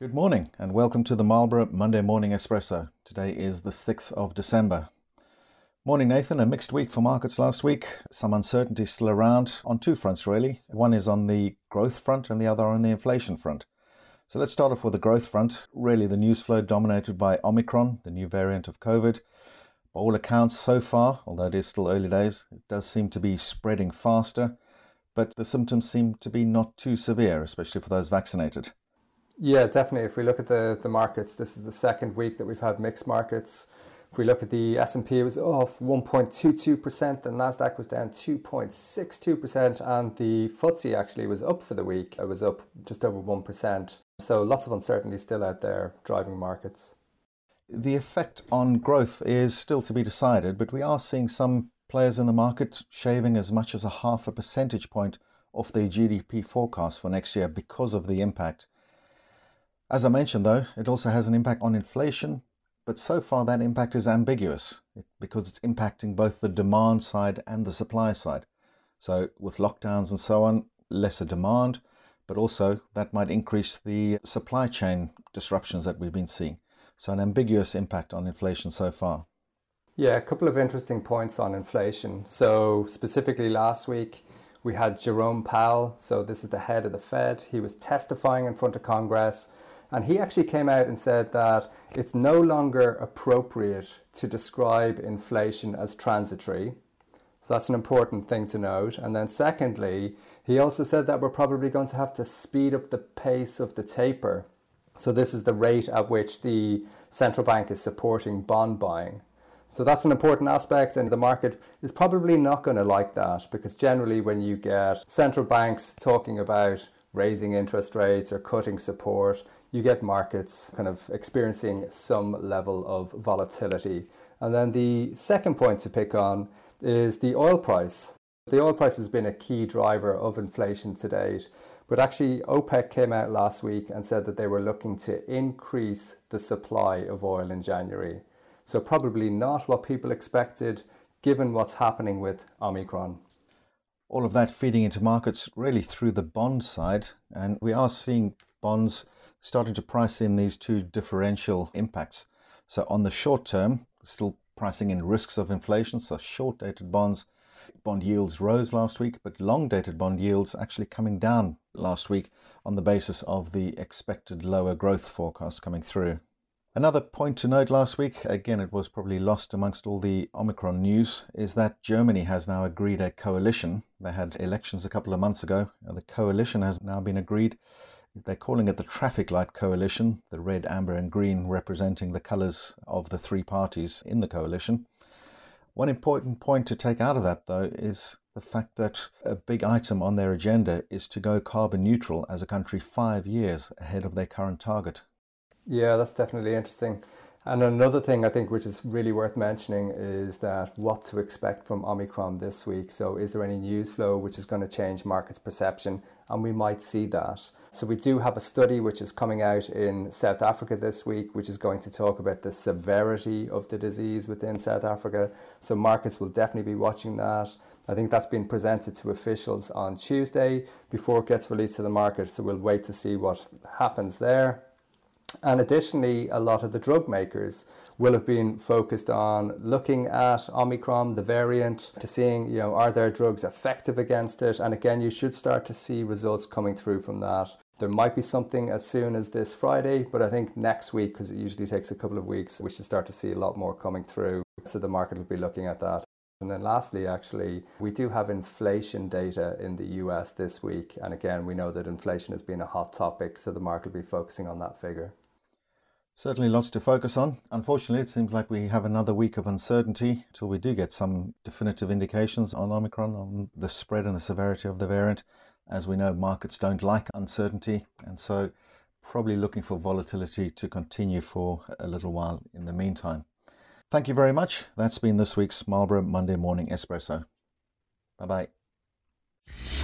Good morning and welcome to the Marlborough Monday Morning Espresso. Today is the 6th of December. Morning, Nathan. A mixed week for markets last week. Some uncertainty still around on two fronts, really. One is on the growth front and the other on the inflation front. So let's start off with the growth front. Really, the news flow dominated by Omicron, the new variant of COVID. By all accounts, so far, although it is still early days, it does seem to be spreading faster, but the symptoms seem to be not too severe, especially for those vaccinated. Yeah, definitely. If we look at the, the markets, this is the second week that we've had mixed markets. If we look at the S&P, it was off 1.22%, the Nasdaq was down 2.62%, and the FTSE actually was up for the week. It was up just over 1%. So lots of uncertainty still out there driving markets. The effect on growth is still to be decided, but we are seeing some players in the market shaving as much as a half a percentage point off their GDP forecast for next year because of the impact. As I mentioned, though, it also has an impact on inflation, but so far that impact is ambiguous because it's impacting both the demand side and the supply side. So, with lockdowns and so on, lesser demand, but also that might increase the supply chain disruptions that we've been seeing. So, an ambiguous impact on inflation so far. Yeah, a couple of interesting points on inflation. So, specifically last week, we had Jerome Powell. So, this is the head of the Fed. He was testifying in front of Congress and he actually came out and said that it's no longer appropriate to describe inflation as transitory. So that's an important thing to note. And then, secondly, he also said that we're probably going to have to speed up the pace of the taper. So, this is the rate at which the central bank is supporting bond buying. So, that's an important aspect, and the market is probably not going to like that because generally, when you get central banks talking about raising interest rates or cutting support, you get markets kind of experiencing some level of volatility. And then the second point to pick on is the oil price. The oil price has been a key driver of inflation to date, but actually, OPEC came out last week and said that they were looking to increase the supply of oil in January. So, probably not what people expected given what's happening with Omicron all of that feeding into markets really through the bond side. And we are seeing bonds starting to price in these two differential impacts. So, on the short term, still pricing in risks of inflation. So, short dated bonds, bond yields rose last week, but long dated bond yields actually coming down last week on the basis of the expected lower growth forecast coming through. Another point to note last week, again, it was probably lost amongst all the Omicron news, is that Germany has now agreed a coalition. They had elections a couple of months ago. And the coalition has now been agreed. They're calling it the Traffic Light Coalition, the red, amber, and green representing the colours of the three parties in the coalition. One important point to take out of that, though, is the fact that a big item on their agenda is to go carbon neutral as a country five years ahead of their current target. Yeah, that's definitely interesting. And another thing I think which is really worth mentioning is that what to expect from Omicron this week. So, is there any news flow which is going to change markets' perception? And we might see that. So, we do have a study which is coming out in South Africa this week, which is going to talk about the severity of the disease within South Africa. So, markets will definitely be watching that. I think that's been presented to officials on Tuesday before it gets released to the market. So, we'll wait to see what happens there. And additionally, a lot of the drug makers will have been focused on looking at Omicron, the variant, to seeing, you know, are there drugs effective against it? And again, you should start to see results coming through from that. There might be something as soon as this Friday, but I think next week, because it usually takes a couple of weeks, we should start to see a lot more coming through. So the market will be looking at that. And then lastly, actually, we do have inflation data in the US this week. And again, we know that inflation has been a hot topic, so the market will be focusing on that figure. Certainly lots to focus on. Unfortunately, it seems like we have another week of uncertainty until we do get some definitive indications on Omicron, on the spread and the severity of the variant. As we know, markets don't like uncertainty, and so probably looking for volatility to continue for a little while in the meantime. Thank you very much. That's been this week's Marlborough Monday Morning Espresso. Bye bye.